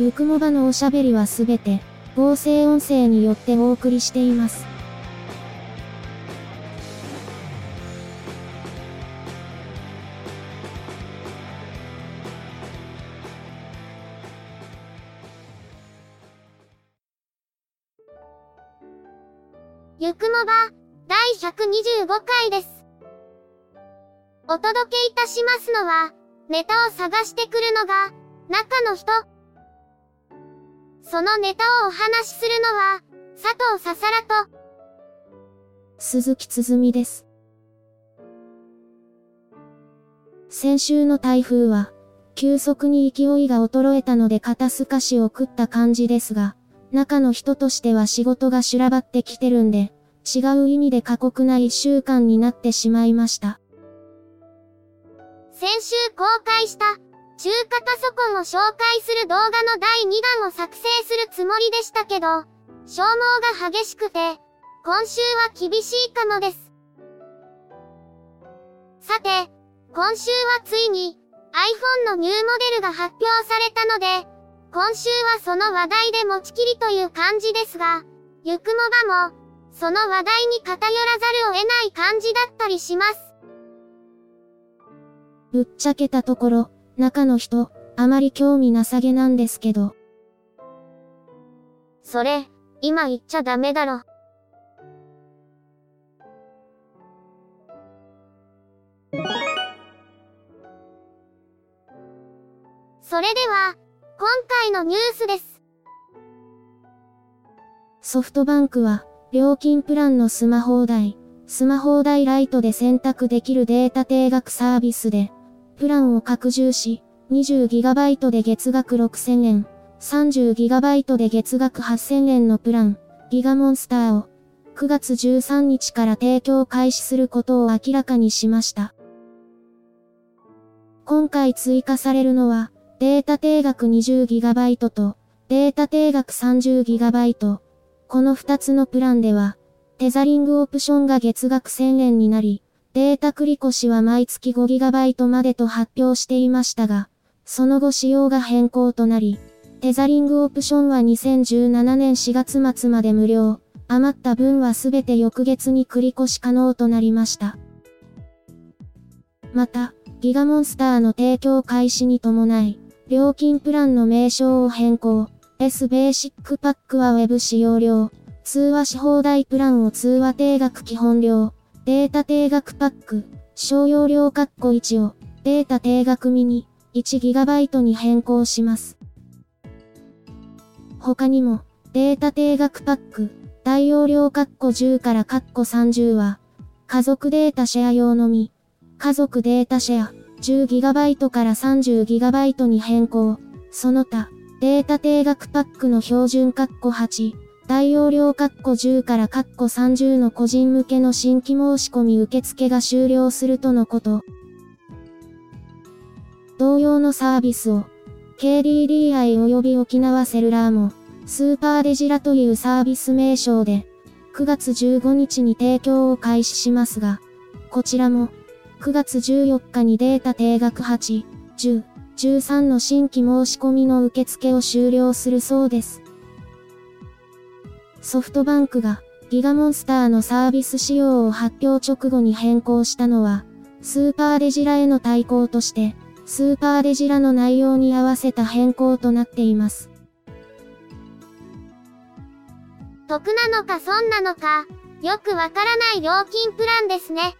ゆくもばのおしゃべりはすべて、合成音声によってお送りしています。ゆくもば、第125回です。お届けいたしますのは、ネタを探してくるのが、中の人。そのネタをお話しするのは、佐藤ささらと、鈴木つづみです。先週の台風は、急速に勢いが衰えたので肩透かしを食った感じですが、中の人としては仕事が修羅場ってきてるんで、違う意味で過酷な一週間になってしまいました。先週公開した中華パソコンを紹介する動画の第2弾を作成するつもりでしたけど、消耗が激しくて、今週は厳しいかもです。さて、今週はついに iPhone のニューモデルが発表されたので、今週はその話題で持ちきりという感じですが、ゆくもばも、その話題に偏らざるを得ない感じだったりします。ぶっちゃけたところ、中の人、あまり興味なさげなんですけど。それ、今言っちゃダメだろ。それでは、今回のニュースです。ソフトバンクは、料金プランのスマホ代、スマホ代ライトで選択できるデータ定額サービスで、プランを拡充し、20GB で月額6000円、30GB で月額8000円のプラン、ギガモンスターを、9月13日から提供開始することを明らかにしました。今回追加されるのは、データ定額 20GB と、データ定額 30GB。この2つのプランでは、テザリングオプションが月額1000円になり、データ繰越しは毎月 5GB までと発表していましたが、その後仕様が変更となり、テザリングオプションは2017年4月末まで無料、余った分はすべて翌月に繰越可能となりました。また、ギガモンスターの提供開始に伴い、料金プランの名称を変更。S ベーシックパックは Web 使用料。通話し放題プランを通話定額基本料。データ定額パック。商用料括弧1を。データ定額ミニ。1GB に変更します。他にも、データ定額パック。大容量括弧10から括弧30は、家族データシェア用のみ。家族データシェア。10GB から 30GB に変更。その他、データ定額パックの標準括弧8、大容量括弧10から括弧30の個人向けの新規申し込み受付が終了するとのこと。同様のサービスを、KDDI 及び沖縄セルラーも、スーパーデジラというサービス名称で、9月15日に提供を開始しますが、こちらも、9月14日にデータ定額8、10、13の新規申し込みの受付を終了するそうです。ソフトバンクがギガモンスターのサービス仕様を発表直後に変更したのは、スーパーデジラへの対抗として、スーパーデジラの内容に合わせた変更となっています。得なのか損なのか、よくわからない料金プランですね。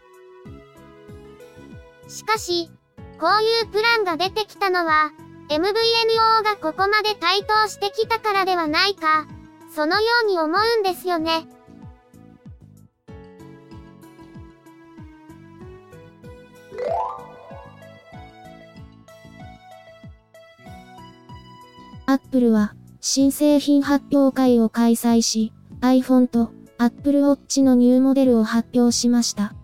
しかし、こういうプランが出てきたのは、MVNO がここまで台頭してきたからではないか、そのように思うんですよね。Apple は新製品発表会を開催し、iPhone と Apple Watch のニューモデルを発表しました。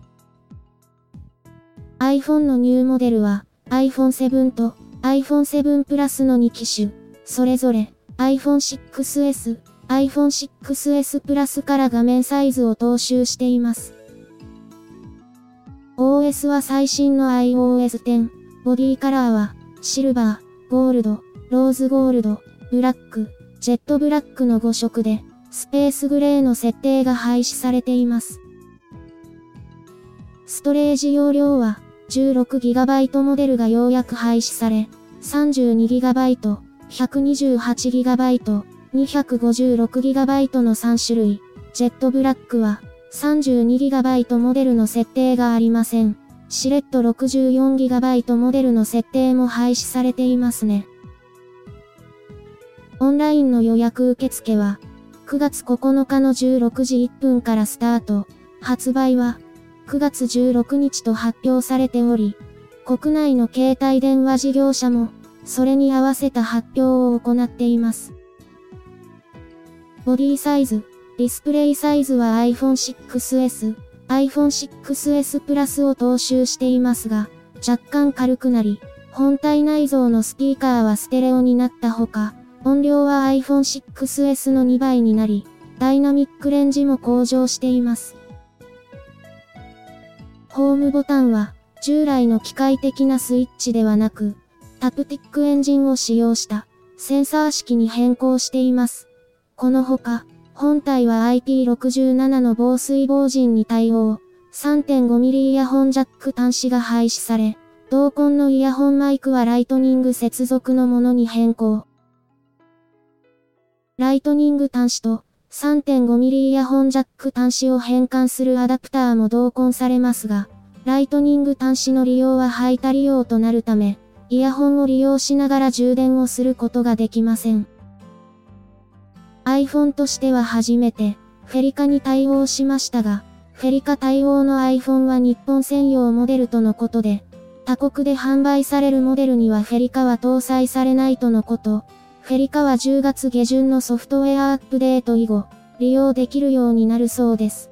iPhone のニューモデルは iPhone 7と iPhone 7 Plus の2機種、それぞれ iPhone 6s、iPhone 6s Plus から画面サイズを踏襲しています。OS は最新の iOS 10、ボディカラーはシルバー、ゴールド、ローズゴールド、ブラック、ジェットブラックの5色で、スペースグレーの設定が廃止されています。ストレージ容量は 16GB モデルがようやく廃止され、32GB、128GB、256GB の3種類、ジェットブラックは 32GB モデルの設定がありません。シレット 64GB モデルの設定も廃止されていますね。オンラインの予約受付は、9月9日の16時1分からスタート。発売は、9月16日と発表されており、国内の携帯電話事業者も、それに合わせた発表を行っています。ボディサイズ、ディスプレイサイズは iPhone 6s、iPhone 6s Plus を踏襲していますが、若干軽くなり、本体内蔵のスピーカーはステレオになったほか、音量は iPhone 6s の2倍になり、ダイナミックレンジも向上しています。ホームボタンは、従来の機械的なスイッチではなく、タプティックエンジンを使用したセンサー式に変更しています。このほか、本体は IP67 の防水防塵に対応、3.5mm イヤホンジャック端子が廃止され、同梱のイヤホンマイクはライトニング接続のものに変更。ライトニング端子と 3.5mm イヤホンジャック端子を変換するアダプターも同梱されますが、ライトニング端子の利用は排他利用となるため、イヤホンを利用しながら充電をすることができません。iPhone としては初めて、フェリカに対応しましたが、フェリカ対応の iPhone は日本専用モデルとのことで、他国で販売されるモデルにはフェリカは搭載されないとのこと。フェリカは10月下旬のソフトウェアアップデート以後、利用できるようになるそうです。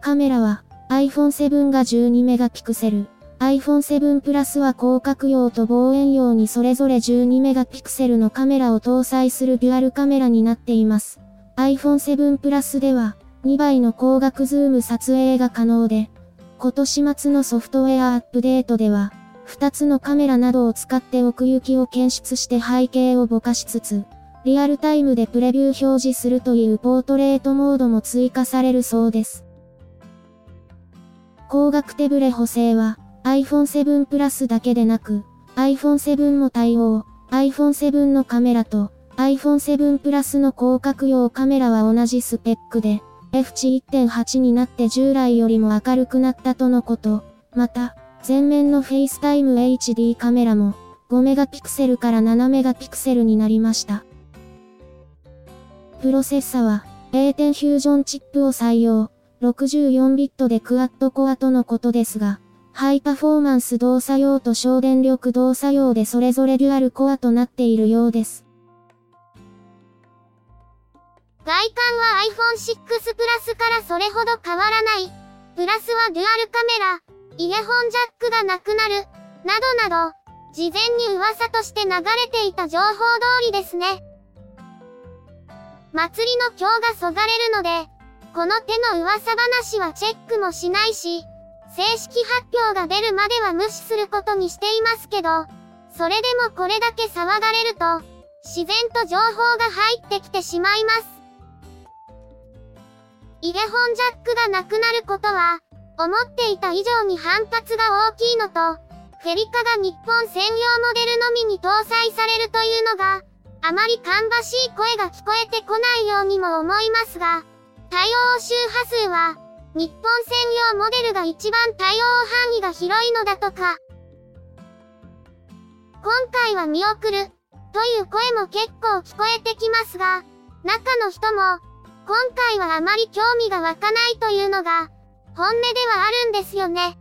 カメラは iPhone 7が12メガピクセル、iPhone 7 Plus は広角用と望遠用にそれぞれ12メガピクセルのカメラを搭載するデュアルカメラになっています。iPhone 7 Plus では2倍の光学ズーム撮影が可能で、今年末のソフトウェアアップデートでは、2つのカメラなどを使って奥行きを検出して背景をぼかしつつ、リアルタイムでプレビュー表示するというポートレートモードも追加されるそうです。光学手ブレ補正は、iPhone 7 Plus だけでなく、iPhone 7も対応、iPhone 7のカメラと iPhone 7 Plus の広角用カメラは同じスペックで、F 値1.8になって従来よりも明るくなったとのこと。また、前面の FaceTime HD カメラも5メガピクセルから7メガピクセルになりました。プロセッサは A10 フュージョンチップを採用、64ビットでクワッドコアとのことですが、ハイパフォーマンス動作用と省電力動作用でそれぞれデュアルコアとなっているようです。外観は iPhone 6 Plus からそれほど変わらない。プラスはデュアルカメラ、イヤホンジャックがなくなる、などなど、事前に噂として流れていた情報通りですね。祭りの今日がそがれるので、この手の噂話はチェックもしないし、正式発表が出るまでは無視することにしていますけど、それでもこれだけ騒がれると、自然と情報が入ってきてしまいます。イヤホンジャックがなくなることは、思っていた以上に反発が大きいのと、フェリカが日本専用モデルのみに搭載されるというのが、あまり芳しい声が聞こえてこないようにも思いますが、対応周波数は、日本専用モデルが一番対応範囲が広いのだとか。今回は見送る、という声も結構聞こえてきますが、中の人も、今回はあまり興味が湧かないというのが、本音ではあるんですよね。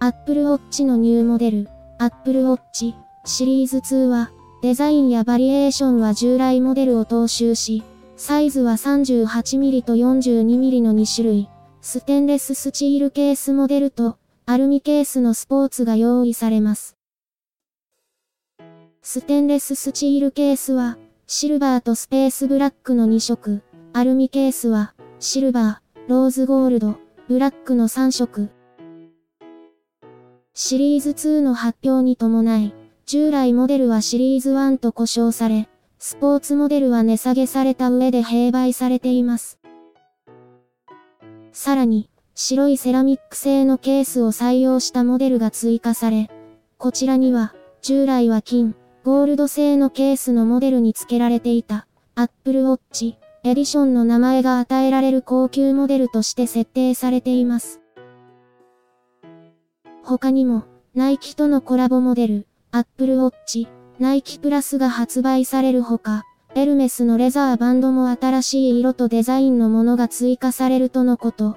Apple Watch のニューモデル、Apple Watch シリーズ2は、デザインやバリエーションは従来モデルを踏襲し、サイズは 38mm と 42mm の2種類、ステンレススチールケースモデルと、アルミケースのスポーツが用意されます。ステンレススチールケースは、シルバーとスペースブラックの2色、アルミケースは、シルバー、ローズゴールド、ブラックの3色。シリーズ2の発表に伴い、従来モデルはシリーズ1と故障され、スポーツモデルは値下げされた上で併売されています。さらに、白いセラミック製のケースを採用したモデルが追加され、こちらには、従来は金、ゴールド製のケースのモデルに付けられていた、Apple Watch、エディションの名前が与えられる高級モデルとして設定されています。他にも、ナイキとのコラボモデル、Apple Watch、ナイキプラスが発売されるほか、エルメスのレザーバンドも新しい色とデザインのものが追加されるとのこと。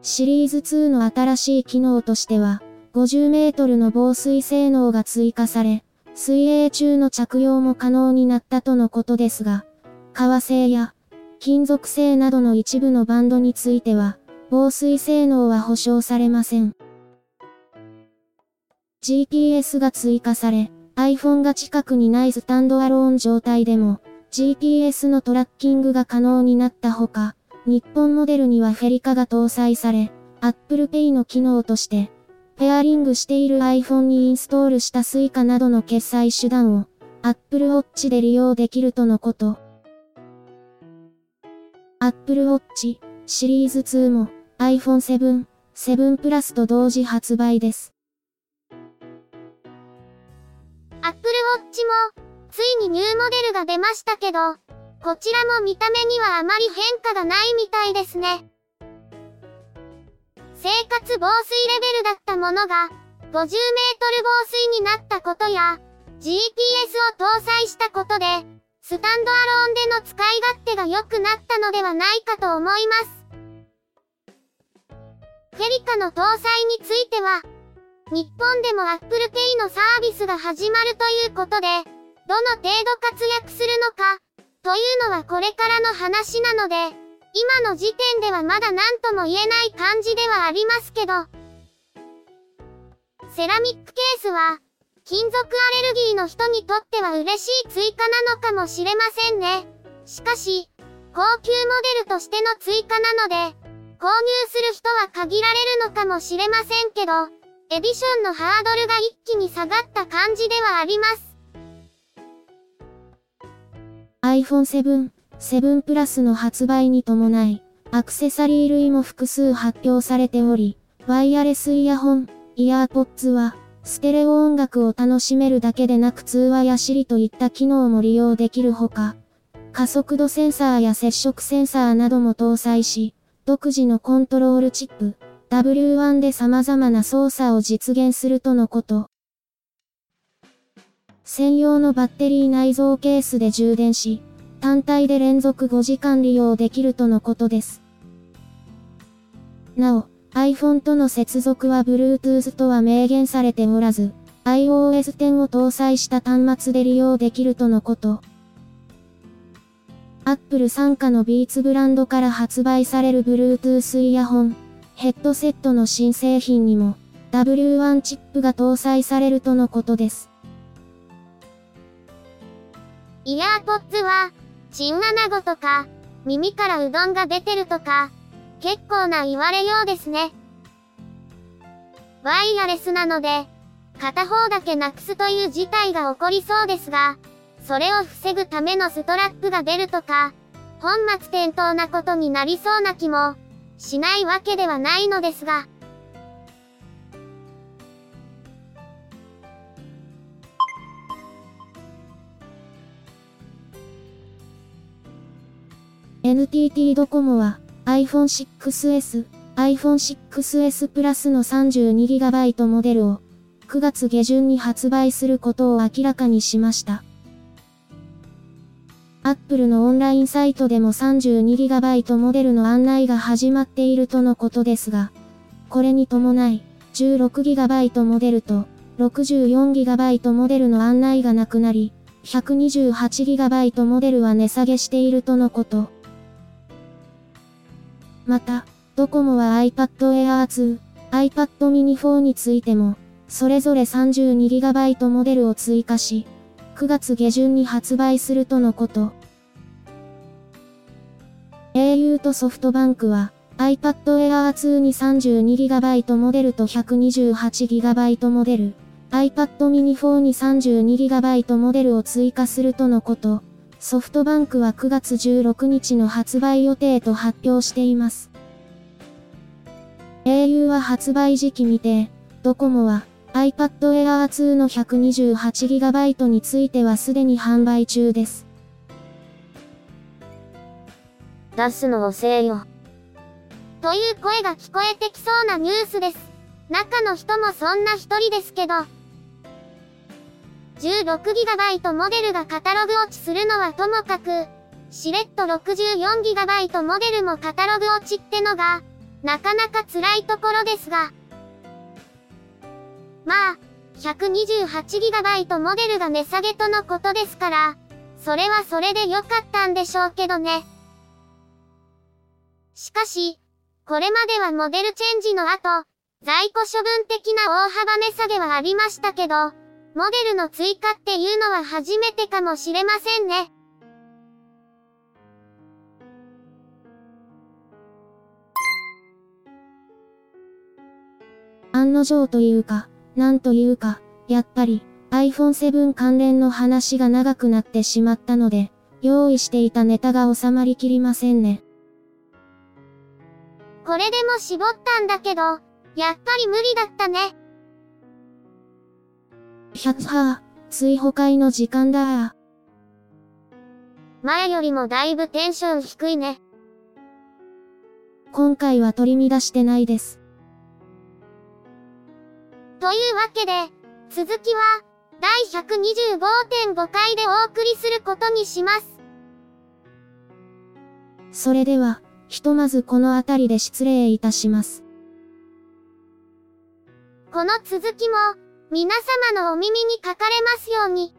シリーズ2の新しい機能としては、50メートルの防水性能が追加され、水泳中の着用も可能になったとのことですが、革製や金属製などの一部のバンドについては、防水性能は保証されません。GPS が追加され、iPhone が近くにないスタンドアローン状態でも、GPS のトラッキングが可能になったほか、日本モデルにはフェリカが搭載され、Apple Pay の機能として、ペアリングしている iPhone にインストールした Suica などの決済手段を Apple Watch で利用できるとのこと。Apple Watch シリーズ2も iPhone 7、7 Plus と同時発売です。アップルウォッチも、ついにニューモデルが出ましたけど、こちらも見た目にはあまり変化がないみたいですね。生活防水レベルだったものが、50メートル防水になったことや、GPS を搭載したことで、スタンドアローンでの使い勝手が良くなったのではないかと思います。フェリカの搭載については、日本でも Apple Pay のサービスが始まるということで、どの程度活躍するのか、というのはこれからの話なので、今の時点ではまだ何とも言えない感じではありますけど、セラミックケースは、金属アレルギーの人にとっては嬉しい追加なのかもしれませんね。しかし、高級モデルとしての追加なので、購入する人は限られるのかもしれませんけど、エディションのハードルが一気に下がった感じではあります。iPhone 7、7 Plus の発売に伴い、アクセサリー類も複数発表されており、ワイヤレスイヤホン、イヤーポッツは、ステレオ音楽を楽しめるだけでなく通話や Siri といった機能も利用できるほか、加速度センサーや接触センサーなども搭載し、独自のコントロールチップ、W1 で様々な操作を実現するとのこと。専用のバッテリー内蔵ケースで充電し、単体で連続5時間利用できるとのことです。なお、iPhone との接続は Bluetooth とは明言されておらず、iOS 10を搭載した端末で利用できるとのこと。Apple 傘下の Beats ブランドから発売される Bluetooth イヤホン、ヘッドセットの新製品にも W1 チップが搭載されるとのことです。イヤーポッツは、チンアナゴとか、耳からうどんが出てるとか、結構な言われようですね。ワイヤレスなので、片方だけなくすという事態が起こりそうですが、それを防ぐためのストラップが出るとか、本末転倒なことになりそうな気も、しないわけではないのですが。NTT ドコモは iPhone 6s、iPhone 6s Plus の 32GB モデルを9月下旬に発売することを明らかにしました。Apple のオンラインサイトでも 32GB モデルの案内が始まっているとのことですが、これに伴い、16GB モデルと 64GB モデルの案内がなくなり、128GB モデルは値下げしているとのこと。また、ドコモは iPad Air 2、iPad mini 4についても、それぞれ 32GB モデルを追加し、9月下旬に発売するとのこと。au とソフトバンクは iPad Air 2に 32GB モデルと 128GB モデル、iPad mini 4に 32GB モデルを追加するとのこと。ソフトバンクは9月16日の発売予定と発表しています。au は発売時期未定、ドコモは iPad Air 2の 128GB についてはすでに販売中です。出すの遅えよ。という声が聞こえてきそうなニュースです。中の人もそんな一人ですけど。16GB モデルがカタログ落ちするのはともかく、しれっと 64GB モデルもカタログ落ちってのが、なかなか辛いところですが。まあ、128GB モデルが値下げとのことですから、それはそれで良かったんでしょうけどね。しかし、これまではモデルチェンジの後、在庫処分的な大幅値下げはありましたけど、モデルの追加っていうのは初めてかもしれませんね。案の定というか、なんというか、やっぱり iPhone7 関連の話が長くなってしまったので、用意していたネタが収まりきりませんね。これでも絞ったんだけど、やっぱり無理だったね。100は、追放会の時間だ前よりもだいぶテンション低いね。今回は取り乱してないです。というわけで、続きは、第125.5回でお送りすることにします。それでは、ひとまずこの辺りで失礼いたします。この続きも、皆様のお耳にかかれますように。